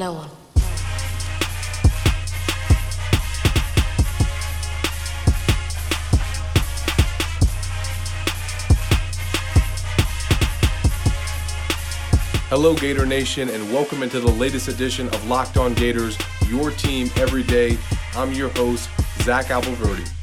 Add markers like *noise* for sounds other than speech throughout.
No one. Hello, Gator Nation, and welcome into the latest edition of Locked On Gators, your team every day. I'm your host, Zach Abolverdi.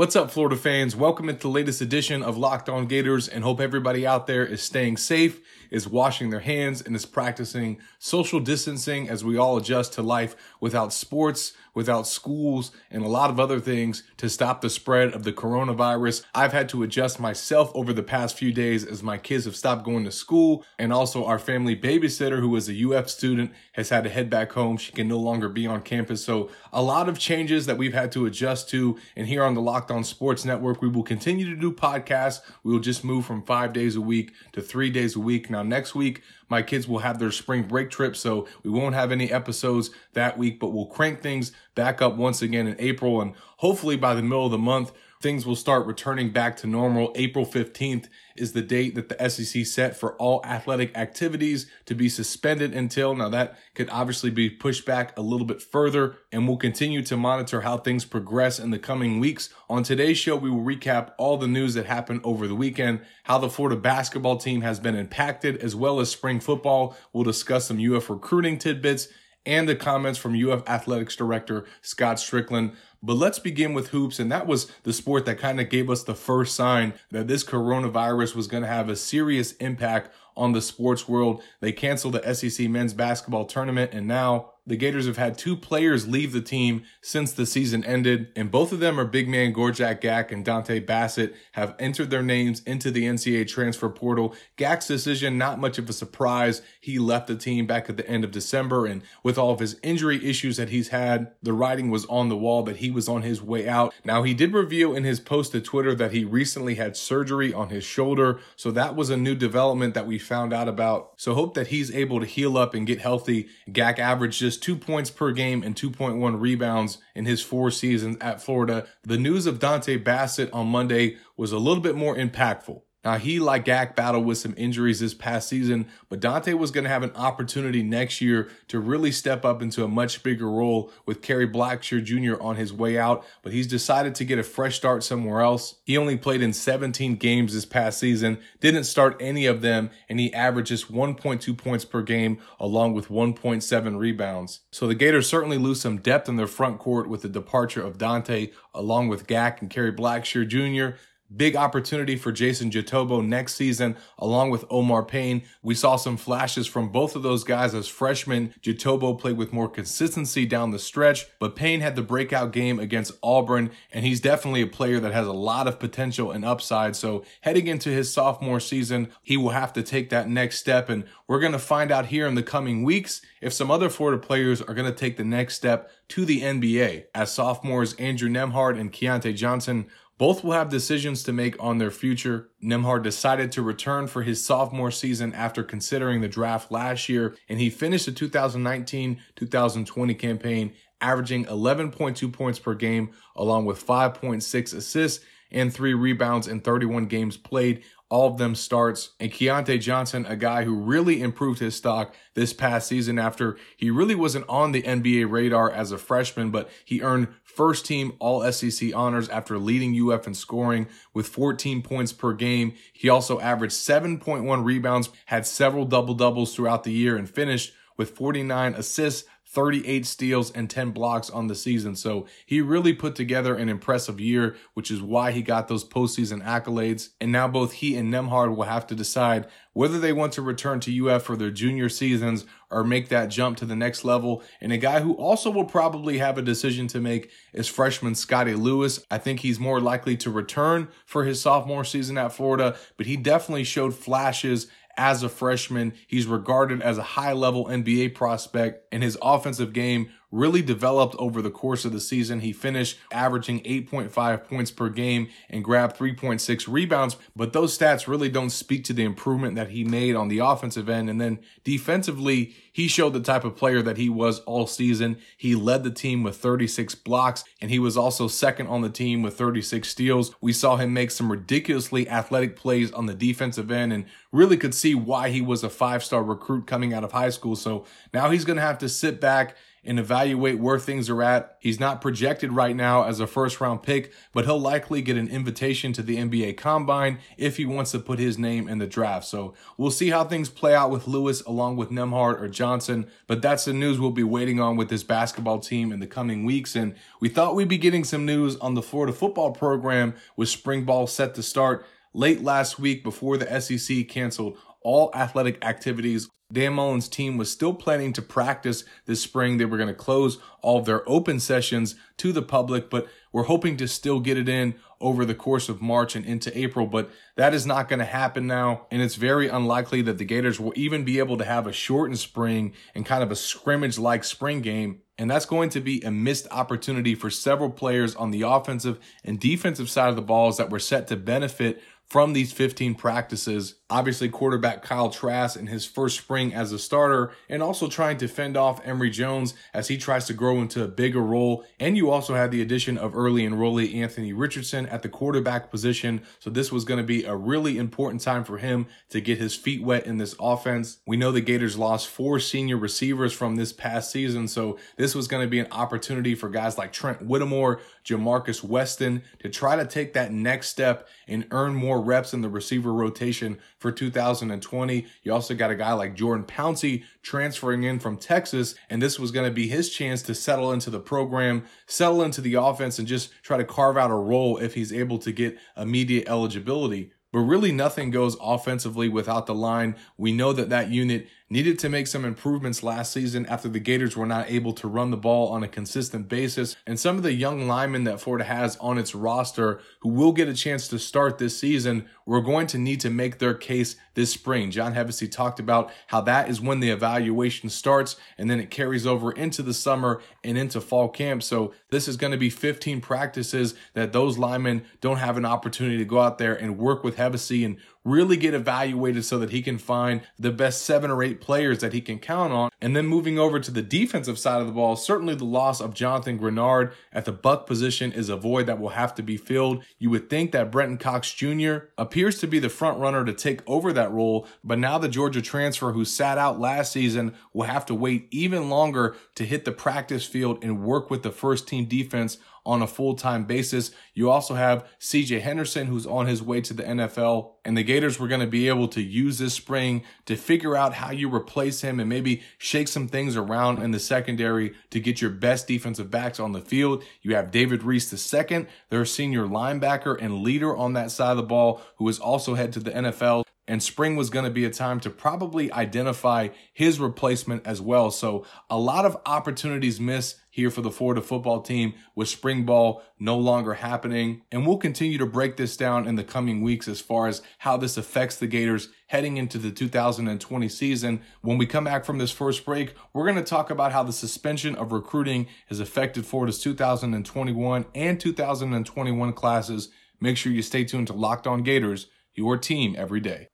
What's up, Florida fans? Welcome into the latest edition of Locked On Gators, and hope everybody out there is staying safe, is washing their hands, and is practicing social distancing as we all adjust to life without sports, without schools, and a lot of other things to stop the spread of the coronavirus. I've had to adjust myself over the past few days as my kids have stopped going to school, and also our family babysitter, who is a UF student, has had to head back home. She can no longer be on campus. So, a lot of changes that we've had to adjust to. And here on the Locked On Sports Network, we will continue to do podcasts. We will just move from five days a week to three days a week. Now, next week, my kids will have their spring break trip, so we won't have any episodes that week, but we'll crank things back up once again in April. And hopefully by the middle of the month, things will start returning back to normal. April 15th is the date that the SEC set for all athletic activities to be suspended until. Now, that could obviously be pushed back a little bit further, and we'll continue to monitor how things progress in the coming weeks. On today's show, we will recap all the news that happened over the weekend, how the Florida basketball team has been impacted, as well as spring football. We'll discuss some UF recruiting tidbits and the comments from UF Athletics Director Scott Stricklin. But let's begin with hoops. And that was the sport that kind of gave us the first sign that this coronavirus was going to have a serious impact on the sports world. They canceled the SEC men's basketball tournament. And now the Gators have had two players leave the team since the season ended, and both of them are big man Gorjok Gak and Dontay Bassett have entered their names into the NCAA transfer portal. Gak's decision, not much of a surprise. He left the team back at the end of December, and with all of his injury issues that he's had, the writing was on the wall that he was on his way out. Now, he did reveal in his post to Twitter that he recently had surgery on his shoulder, so that was a new development that we found out about. So hope that he's able to heal up and get healthy. Gak averaged just two points per game and 2.1 rebounds in his four seasons at Florida. The news of Dontay Bassett on Monday was a little bit more impactful. Now, he, like Gak, battled with some injuries this past season, but Dontay was going to have an opportunity next year to really step up into a much bigger role with Kerry Blackshear Jr. on his way out, but he's decided to get a fresh start somewhere else. He only played in 17 games this past season, didn't start any of them, and he averages 1.2 points per game along with 1.7 rebounds. So the Gators certainly lose some depth in their front court with the departure of Dontay along with Gak and Kerry Blackshear Jr. Big opportunity for Jason Jitoboh next season, along with Omar Payne. We saw some flashes from both of those guys as freshmen. Jitoboh played with more consistency down the stretch, but Payne had the breakout game against Auburn, and he's definitely a player that has a lot of potential and upside. So heading into his sophomore season, he will have to take that next step, and we're going to find out here in the coming weeks if some other Florida players are going to take the next step to the NBA. As sophomores Andrew Nembhard and Keyontae Johnson both will have decisions to make on their future. Nembhard decided to return for his sophomore season after considering the draft last year, and he finished the 2019 2020 campaign averaging 11.2 points per game, along with 5.6 assists and three rebounds in 31 games played all of them starts. And Keyontae Johnson, a guy who really improved his stock this past season after he really wasn't on the NBA radar as a freshman, but he earned first team all SEC honors after leading UF in scoring with 14 points per game. He also averaged 7.1 rebounds, had several double doubles throughout the year, and finished with 49 assists, 38 steals and 10 blocks on the season. So he really put together an impressive year, which is why he got those postseason accolades. And now both he and Nembhard will have to decide whether they want to return to UF for their junior seasons or make that jump to the next level. And a guy who also will probably have a decision to make is freshman Scotty Lewis. I think he's more likely to return for his sophomore season at Florida, but he definitely showed flashes as a freshman. He's regarded as a high level NBA prospect, and his offensive game really developed over the course of the season. He finished averaging 8.5 points per game and grabbed 3.6 rebounds, but those stats really don't speak to the improvement that he made on the offensive end. And then defensively, he showed the type of player that he was all season. He led the team with 36 blocks, and he was also second on the team with 36 steals. We saw him make some ridiculously athletic plays on the defensive end and really could see why he was a five star recruit coming out of high school. So now he's going to have to sit back and evaluate where things are at. He's not projected right now as a first round pick, but he'll likely get an invitation to the NBA combine if he wants to put his name in the draft. So we'll see how things play out with Lewis along with Nembhard or Johnson, but that's the news we'll be waiting on with this basketball team in the coming weeks. And we thought we'd be getting some news on the Florida football program with spring ball set to start late last week before the SEC canceled all athletic activities Dan Mullen's team was still planning to practice this spring. They were going to close all of their open sessions to the public, but we're hoping to still get it in over the course of March and into April. But that is not going to happen now. And it's very unlikely that the Gators will even be able to have a shortened spring and kind of a scrimmage like spring game. And that's going to be a missed opportunity for several players on the offensive and defensive side of the balls that were set to benefit from these 15 practices. Obviously, quarterback Kyle Trask in his first spring as a starter, and also trying to fend off Emory Jones as he tries to grow into a bigger role. And you also had the addition of early enrollee Anthony Richardson at the quarterback position. So this was going to be a really important time for him to get his feet wet in this offense. We know the Gators lost four senior receivers from this past season, so this was going to be an opportunity for guys like Trent Whittemore, Ja'Markis Weston to try to take that next step and earn more reps in the receiver rotation for 2020. You also got a guy like Jordan Pouncey transferring in from Texas, and this was going to be his chance to settle into the program, settle into the offense, and just try to carve out a role if he's able to get immediate eligibility. But really, nothing goes offensively without the line. We know that that unit needed to make some improvements last season after the Gators were not able to run the ball on a consistent basis. And some of the young linemen that Florida has on its roster who will get a chance to start this season, we're going to need to make their case this spring. John Hevesy talked about how that is when the evaluation starts and then it carries over into the summer and into fall camp. So this is going to be 15 practices that those linemen don't have an opportunity to go out there and work with Hevesy and really get evaluated so that he can find the best seven or eight players that he can count on. And then moving over to the defensive side of the ball, certainly the loss of Jonathan Greenard at the buck position is a void that will have to be filled. You would think that Brenton Cox Jr. appears to be the front runner to take over that role, but now the Georgia transfer who sat out last season will have to wait even longer to hit the practice field and work with the first team defense on a full time basis. You also have CJ Henderson, who's on his way to the NFL. And the Gators were going to be able to use this spring to figure out how you replace him and maybe shake some things around in the secondary to get your best defensive backs on the field. You have David Reese II, their senior linebacker and leader on that side of the ball, who is also head to the NFL and spring was going to be a time to probably identify his replacement as well. So a lot of opportunities missed here for the Florida football team with spring ball no longer happening. And we'll continue to break this down in the coming weeks as far as how this affects the Gators heading into the 2020 season. When we come back from this first break, we're going to talk about how the suspension of recruiting has affected Florida's 2021 and 2021 classes. Make sure you stay tuned to Locked On Gators, your team every day.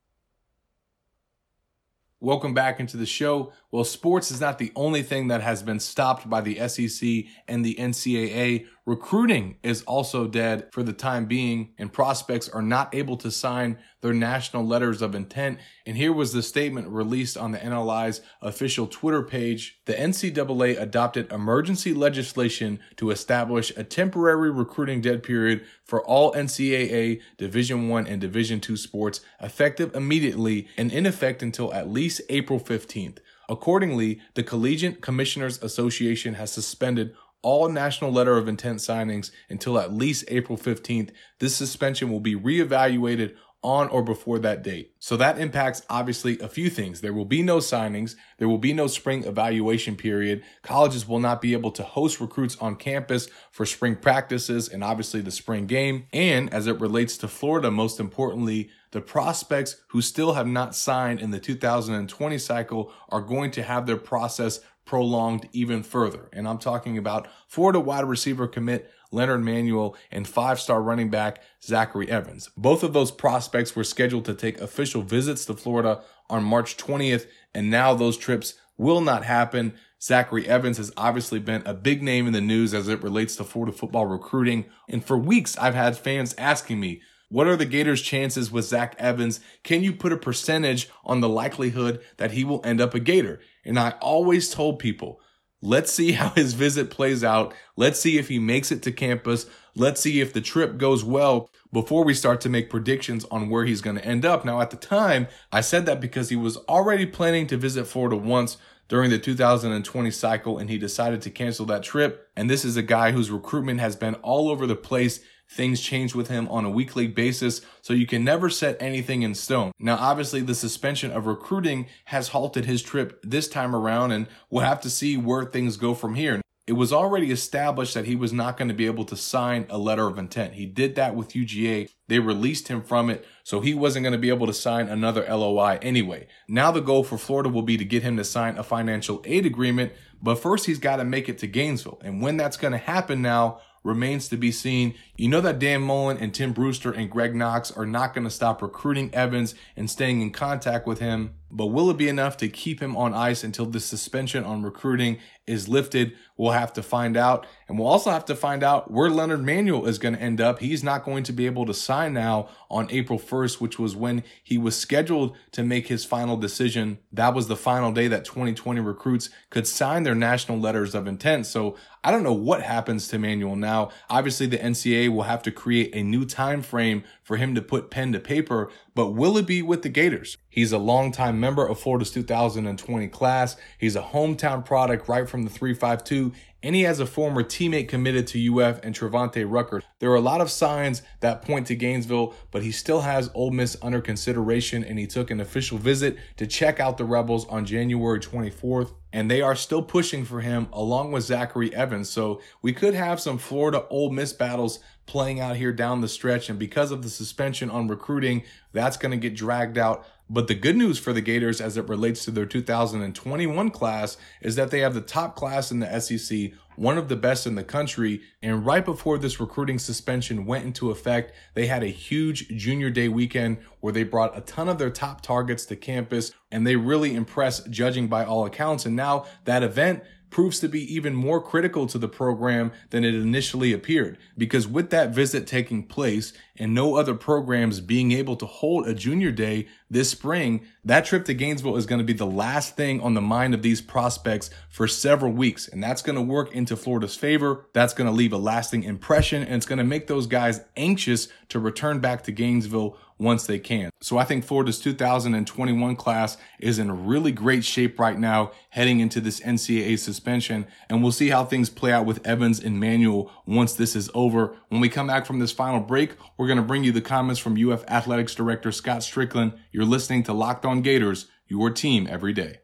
Welcome back into the show. Well, sports is not the only thing that has been stopped by the SEC and the NCAA. Recruiting is also dead for the time being, and prospects are not able to sign their national letters of intent. And here was the statement released on the NLI's official Twitter page. The NCAA adopted emergency legislation to establish a temporary recruiting dead period for all NCAA Division 1 and Division 2 sports effective immediately and in effect until at least April 15th. Accordingly, the Collegiate Commissioners Association has suspended all national letter of intent signings until at least April 15th. This suspension will be reevaluated on or before that date. So that impacts obviously a few things. There will be no signings. There will be no spring evaluation period. Colleges will not be able to host recruits on campus for spring practices and obviously the spring game. And as it relates to Florida, most importantly, the prospects who still have not signed in the 2020 cycle are going to have their process prolonged even further. And I'm talking about Florida wide receiver commit Leonard Manuel and five star running back Zachary Evans. Both of those prospects were scheduled to take official visits to Florida on March 20th, and now those trips will not happen. Zachary Evans has obviously been a big name in the news as it relates to Florida football recruiting. And for weeks, I've had fans asking me, what are the Gators' chances with Zach Evans? Can you put a percentage on the likelihood that he will end up a Gator? And I always told people, let's see how his visit plays out. Let's see if he makes it to campus. Let's see if the trip goes well before we start to make predictions on where he's going to end up. Now, at the time, I said that because he was already planning to visit Florida once during the 2020 cycle and he decided to cancel that trip. And this is a guy whose recruitment has been all over the place. Things change with him on a weekly basis, so you can never set anything in stone. Now, obviously, the suspension of recruiting has halted his trip this time around, and we'll have to see where things go from here it was already established that he was not going to be able to sign a letter of intent. He did that with UGA. They released him from it, so he wasn't going to be able to sign another LOI anyway. Now the goal for Florida will be to get him to sign a financial aid agreement, but first he's got to make it to Gainesville. And when that's going to happen now remains to be seen. You know that Dan Mullen and Tim Brewster and Greg Knox are not going to stop recruiting Evans and staying in contact with him. But will it be enough to keep him on ice until the suspension on recruiting is lifted? We'll have to find out. And we'll also have to find out where Leonard Manuel is going to end up. He's not going to be able to sign now on April 1st, which was when he was scheduled to make his final decision. That was the final day that 2020 recruits could sign their national letters of intent. So I don't know what happens to Manuel now. Obviously, the NCAA will have to create a new time frame for him to put pen to paper, but will it be with the Gators? He's a longtime member of Florida's 2020 class. He's a hometown product right from the 352 and he has a former teammate committed to UF and Travante Rucker. There are a lot of signs that point to Gainesville, but he still has Ole Miss under consideration, and he took an official visit to check out the Rebels on January 24th. And they are still pushing for him along with Zachary Evans. So we could have some Florida Ole Miss battles playing out here down the stretch. And because of the suspension on recruiting, that's going to get dragged out. But the good news for the Gators as it relates to their 2021 class is that they have the top class in the SEC, one of the best in the country. And right before this recruiting suspension went into effect, they had a huge junior day weekend where they brought a ton of their top targets to campus and they really impressed judging by all accounts. And now that event proves to be even more critical to the program than it initially appeared. Because with that visit taking place and no other programs being able to hold a junior day this spring, that trip to Gainesville is going to be the last thing on the mind of these prospects for several weeks. And that's going to work into Florida's favor. That's going to leave a lasting impression and it's going to make those guys anxious to return back to Gainesville once they can. So I think Florida's 2021 class is in really great shape right now heading into this NCAA suspension. And we'll see how things play out with Evans and Manuel once this is over. When we come back from this final break, we're going to bring you the comments from UF Athletics Director Scott Stricklin. You're listening to Locked On Gators, your team every day.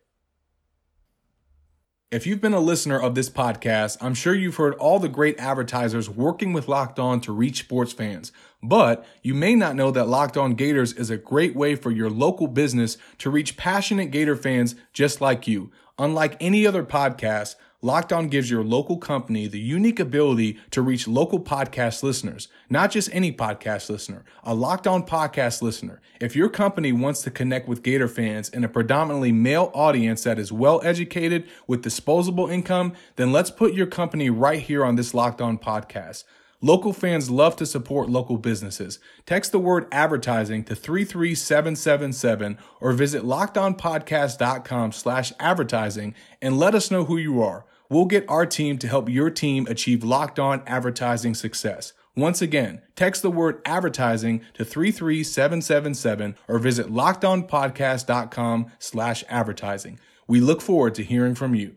If you've been a listener of this podcast, I'm sure you've heard all the great advertisers working with Locked On to reach sports fans. But you may not know that Locked On Gators is a great way for your local business to reach passionate Gator fans just like you. Unlike any other podcast, Locked On gives your local company the unique ability to reach local podcast listeners, not just any podcast listener, a Locked On podcast listener. If your company wants to connect with Gator fans in a predominantly male audience that is well educated with disposable income, then let's put your company right here on this Locked On podcast. Local fans love to support local businesses. Text the word advertising to 33777 or visit lockedonpodcast.com slash advertising and let us know who you are. We'll get our team to help your team achieve locked on advertising success. Once again, text the word advertising to 33777 or visit lockedonpodcast.com slash advertising. We look forward to hearing from you.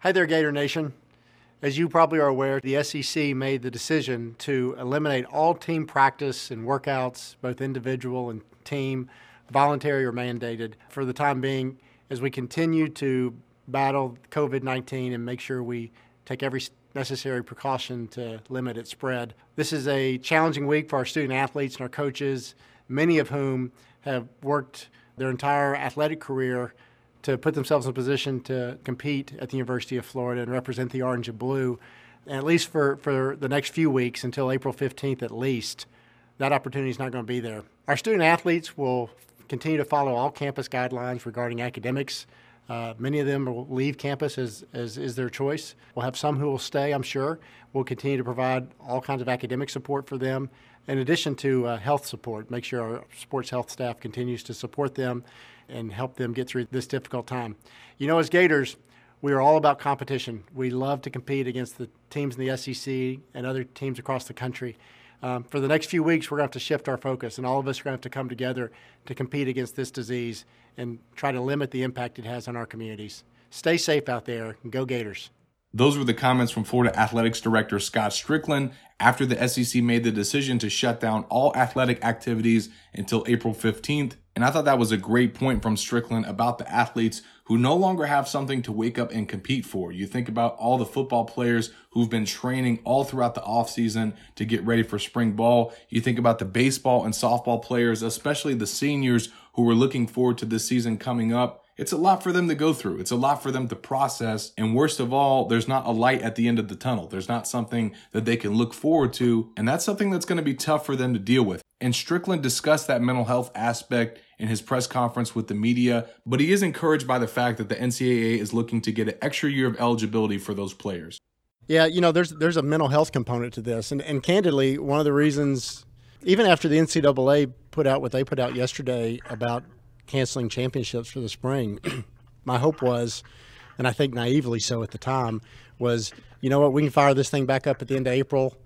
Hi there, Gator Nation. As you probably are aware, the SEC made the decision to eliminate all team practice and workouts, both individual and team, voluntary or mandated, for the time being as we continue to battle COVID 19 and make sure we take every necessary precaution to limit its spread. This is a challenging week for our student athletes and our coaches, many of whom have worked their entire athletic career to put themselves in a position to compete at the University of Florida and represent the orange and blue, at least for, for the next few weeks until April 15th at least. That opportunity is not going to be there. Our student athletes will continue to follow all campus guidelines regarding academics. Uh, many of them will leave campus as, as is their choice. We'll have some who will stay, I'm sure. We'll continue to provide all kinds of academic support for them, in addition to uh, health support. Make sure our sports health staff continues to support them and help them get through this difficult time. You know, as Gators, we are all about competition. We love to compete against the teams in the SEC and other teams across the country. Um, for the next few weeks, we're going to have to shift our focus, and all of us are going to have to come together to compete against this disease and try to limit the impact it has on our communities. Stay safe out there and go Gators. Those were the comments from Florida Athletics Director Scott Stricklin after the SEC made the decision to shut down all athletic activities until April 15th. And I thought that was a great point from Stricklin about the athletes who no longer have something to wake up and compete for. You think about all the football players who've been training all throughout the offseason to get ready for spring ball. You think about the baseball and softball players, especially the seniors who were looking forward to this season coming up it's a lot for them to go through. It's a lot for them to process. And worst of all, there's not a light at the end of the tunnel. There's not something that they can look forward to. And that's something that's going to be tough for them to deal with. And Stricklin discussed that mental health aspect in his press conference with the media, but he is encouraged by the fact that the NCAA is looking to get an extra year of eligibility for those players. Yeah, you know, there's there's a mental health component to this, and and candidly, one of the reasons, even after the NCAA put out what they put out yesterday about canceling championships for the spring, *clears throat* my hope was, and I think naively so at the time, was you know what we can fire this thing back up at the end of April,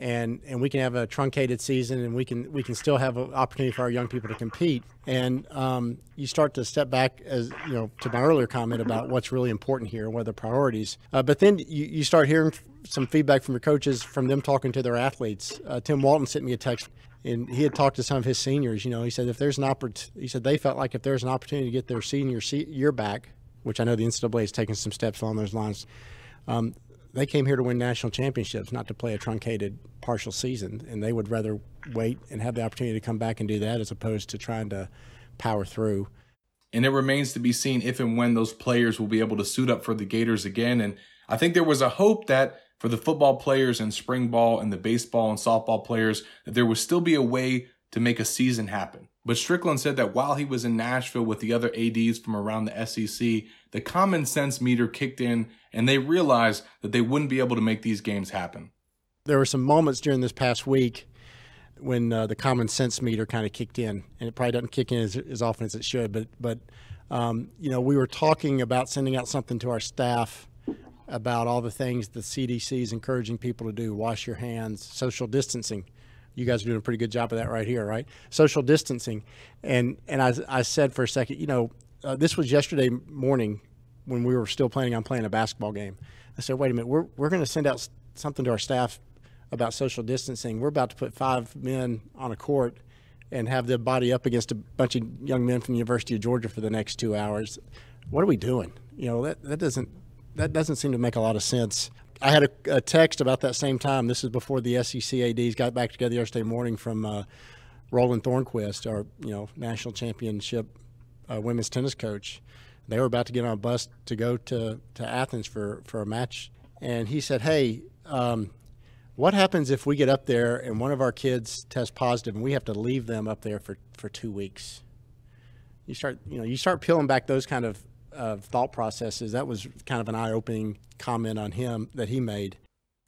and and we can have a truncated season, and we can we can still have an opportunity for our young people to compete. And um, you start to step back as you know to my earlier comment about what's really important here what are the priorities. Uh, but then you, you start hearing some feedback from your coaches from them talking to their athletes. Uh, Tim Walton sent me a text and he had talked to some of his seniors. You know, he said if there's an opportunity, he said they felt like if there's an opportunity to get their senior year back, which I know the NCAA has taken some steps along those lines. Um, they came here to win national championships, not to play a truncated partial season, and they would rather wait and have the opportunity to come back and do that as opposed to trying to power through. And it remains to be seen if and when those players will be able to suit up for the Gators again. And I think there was a hope that for the football players and spring ball and the baseball and softball players that there would still be a way to make a season happen. But Stricklin said that while he was in Nashville with the other ADs from around the SEC, the common sense meter kicked in and they realized that they wouldn't be able to make these games happen. There were some moments during this past week when uh, the common sense meter kind of kicked in, and it probably doesn't kick in as, as often as it should. But but um, you know we were talking about sending out something to our staff about all the things the CDC is encouraging people to do wash your hands, social distancing. You guys are doing a pretty good job of that right here, right? Social distancing. And, and I, I said for a second, you know, uh, this was yesterday morning when we were still planning on playing a basketball game. I said, wait a minute, we're, we're going to send out something to our staff about social distancing. We're about to put five men on a court and have the body up against a bunch of young men from the University of Georgia for the next two hours. What are we doing? You know, that, that doesn't that doesn't seem to make a lot of sense. I had a, a, text about that same time. This is before the SEC ADs got back together yesterday morning from uh, Roland Thornqvist, our you know national championship uh, women's tennis coach. They were about to get on a bus to go to, to Athens for, for a match, and he said, "Hey, um, what happens if we get up there and one of our kids tests positive and we have to leave them up there for, for two weeks?" You start you know you start peeling back those kind of of thought processes. That was kind of an eye opening comment on him that he made.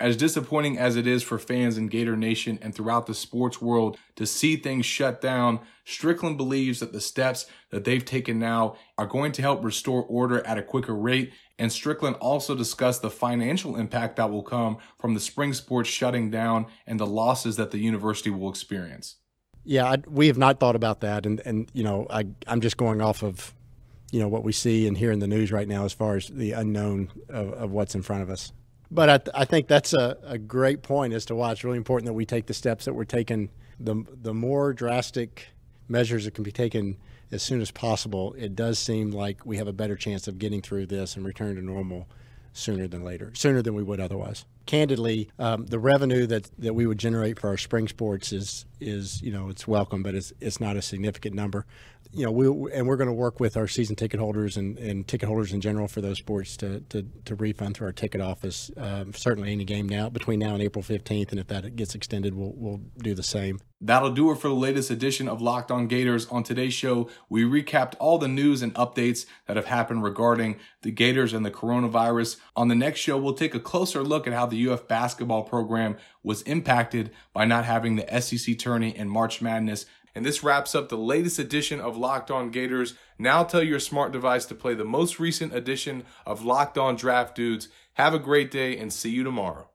As disappointing as it is for fans in Gator Nation and throughout the sports world to see things shut down, Stricklin believes that the steps that they've taken now are going to help restore order at a quicker rate. And Stricklin also discussed the financial impact that will come from the spring sports shutting down and the losses that the university will experience. Yeah, I, we have not thought about that, and and you know, I I'm just going off of you know what we see and hear in the news right now as far as the unknown of, of what's in front of us. But I, th- I think that's a, a great point as to why it's really important that we take the steps that we're taking. The the more drastic measures that can be taken as soon as possible, it does seem like we have a better chance of getting through this and returning to normal sooner than later, sooner than we would otherwise. Candidly, um, the revenue that, that we would generate for our spring sports is is you know it's welcome, but it's it's not a significant number. You know, we and we're going to work with our season ticket holders and, and ticket holders in general for those sports to, to, to refund through our ticket office. Um, certainly, any game now between now and April fifteenth, and if that gets extended, we'll we'll do the same. That'll do it for the latest edition of Locked On Gators. On today's show, we recapped all the news and updates that have happened regarding the Gators and the coronavirus. On the next show, we'll take a closer look at how the UF basketball program was impacted by not having the SEC tourney and March Madness. And this wraps up the latest edition of Locked On Gators. Now tell your smart device to play the most recent edition of Locked On Draft Dudes. Have a great day and see you tomorrow.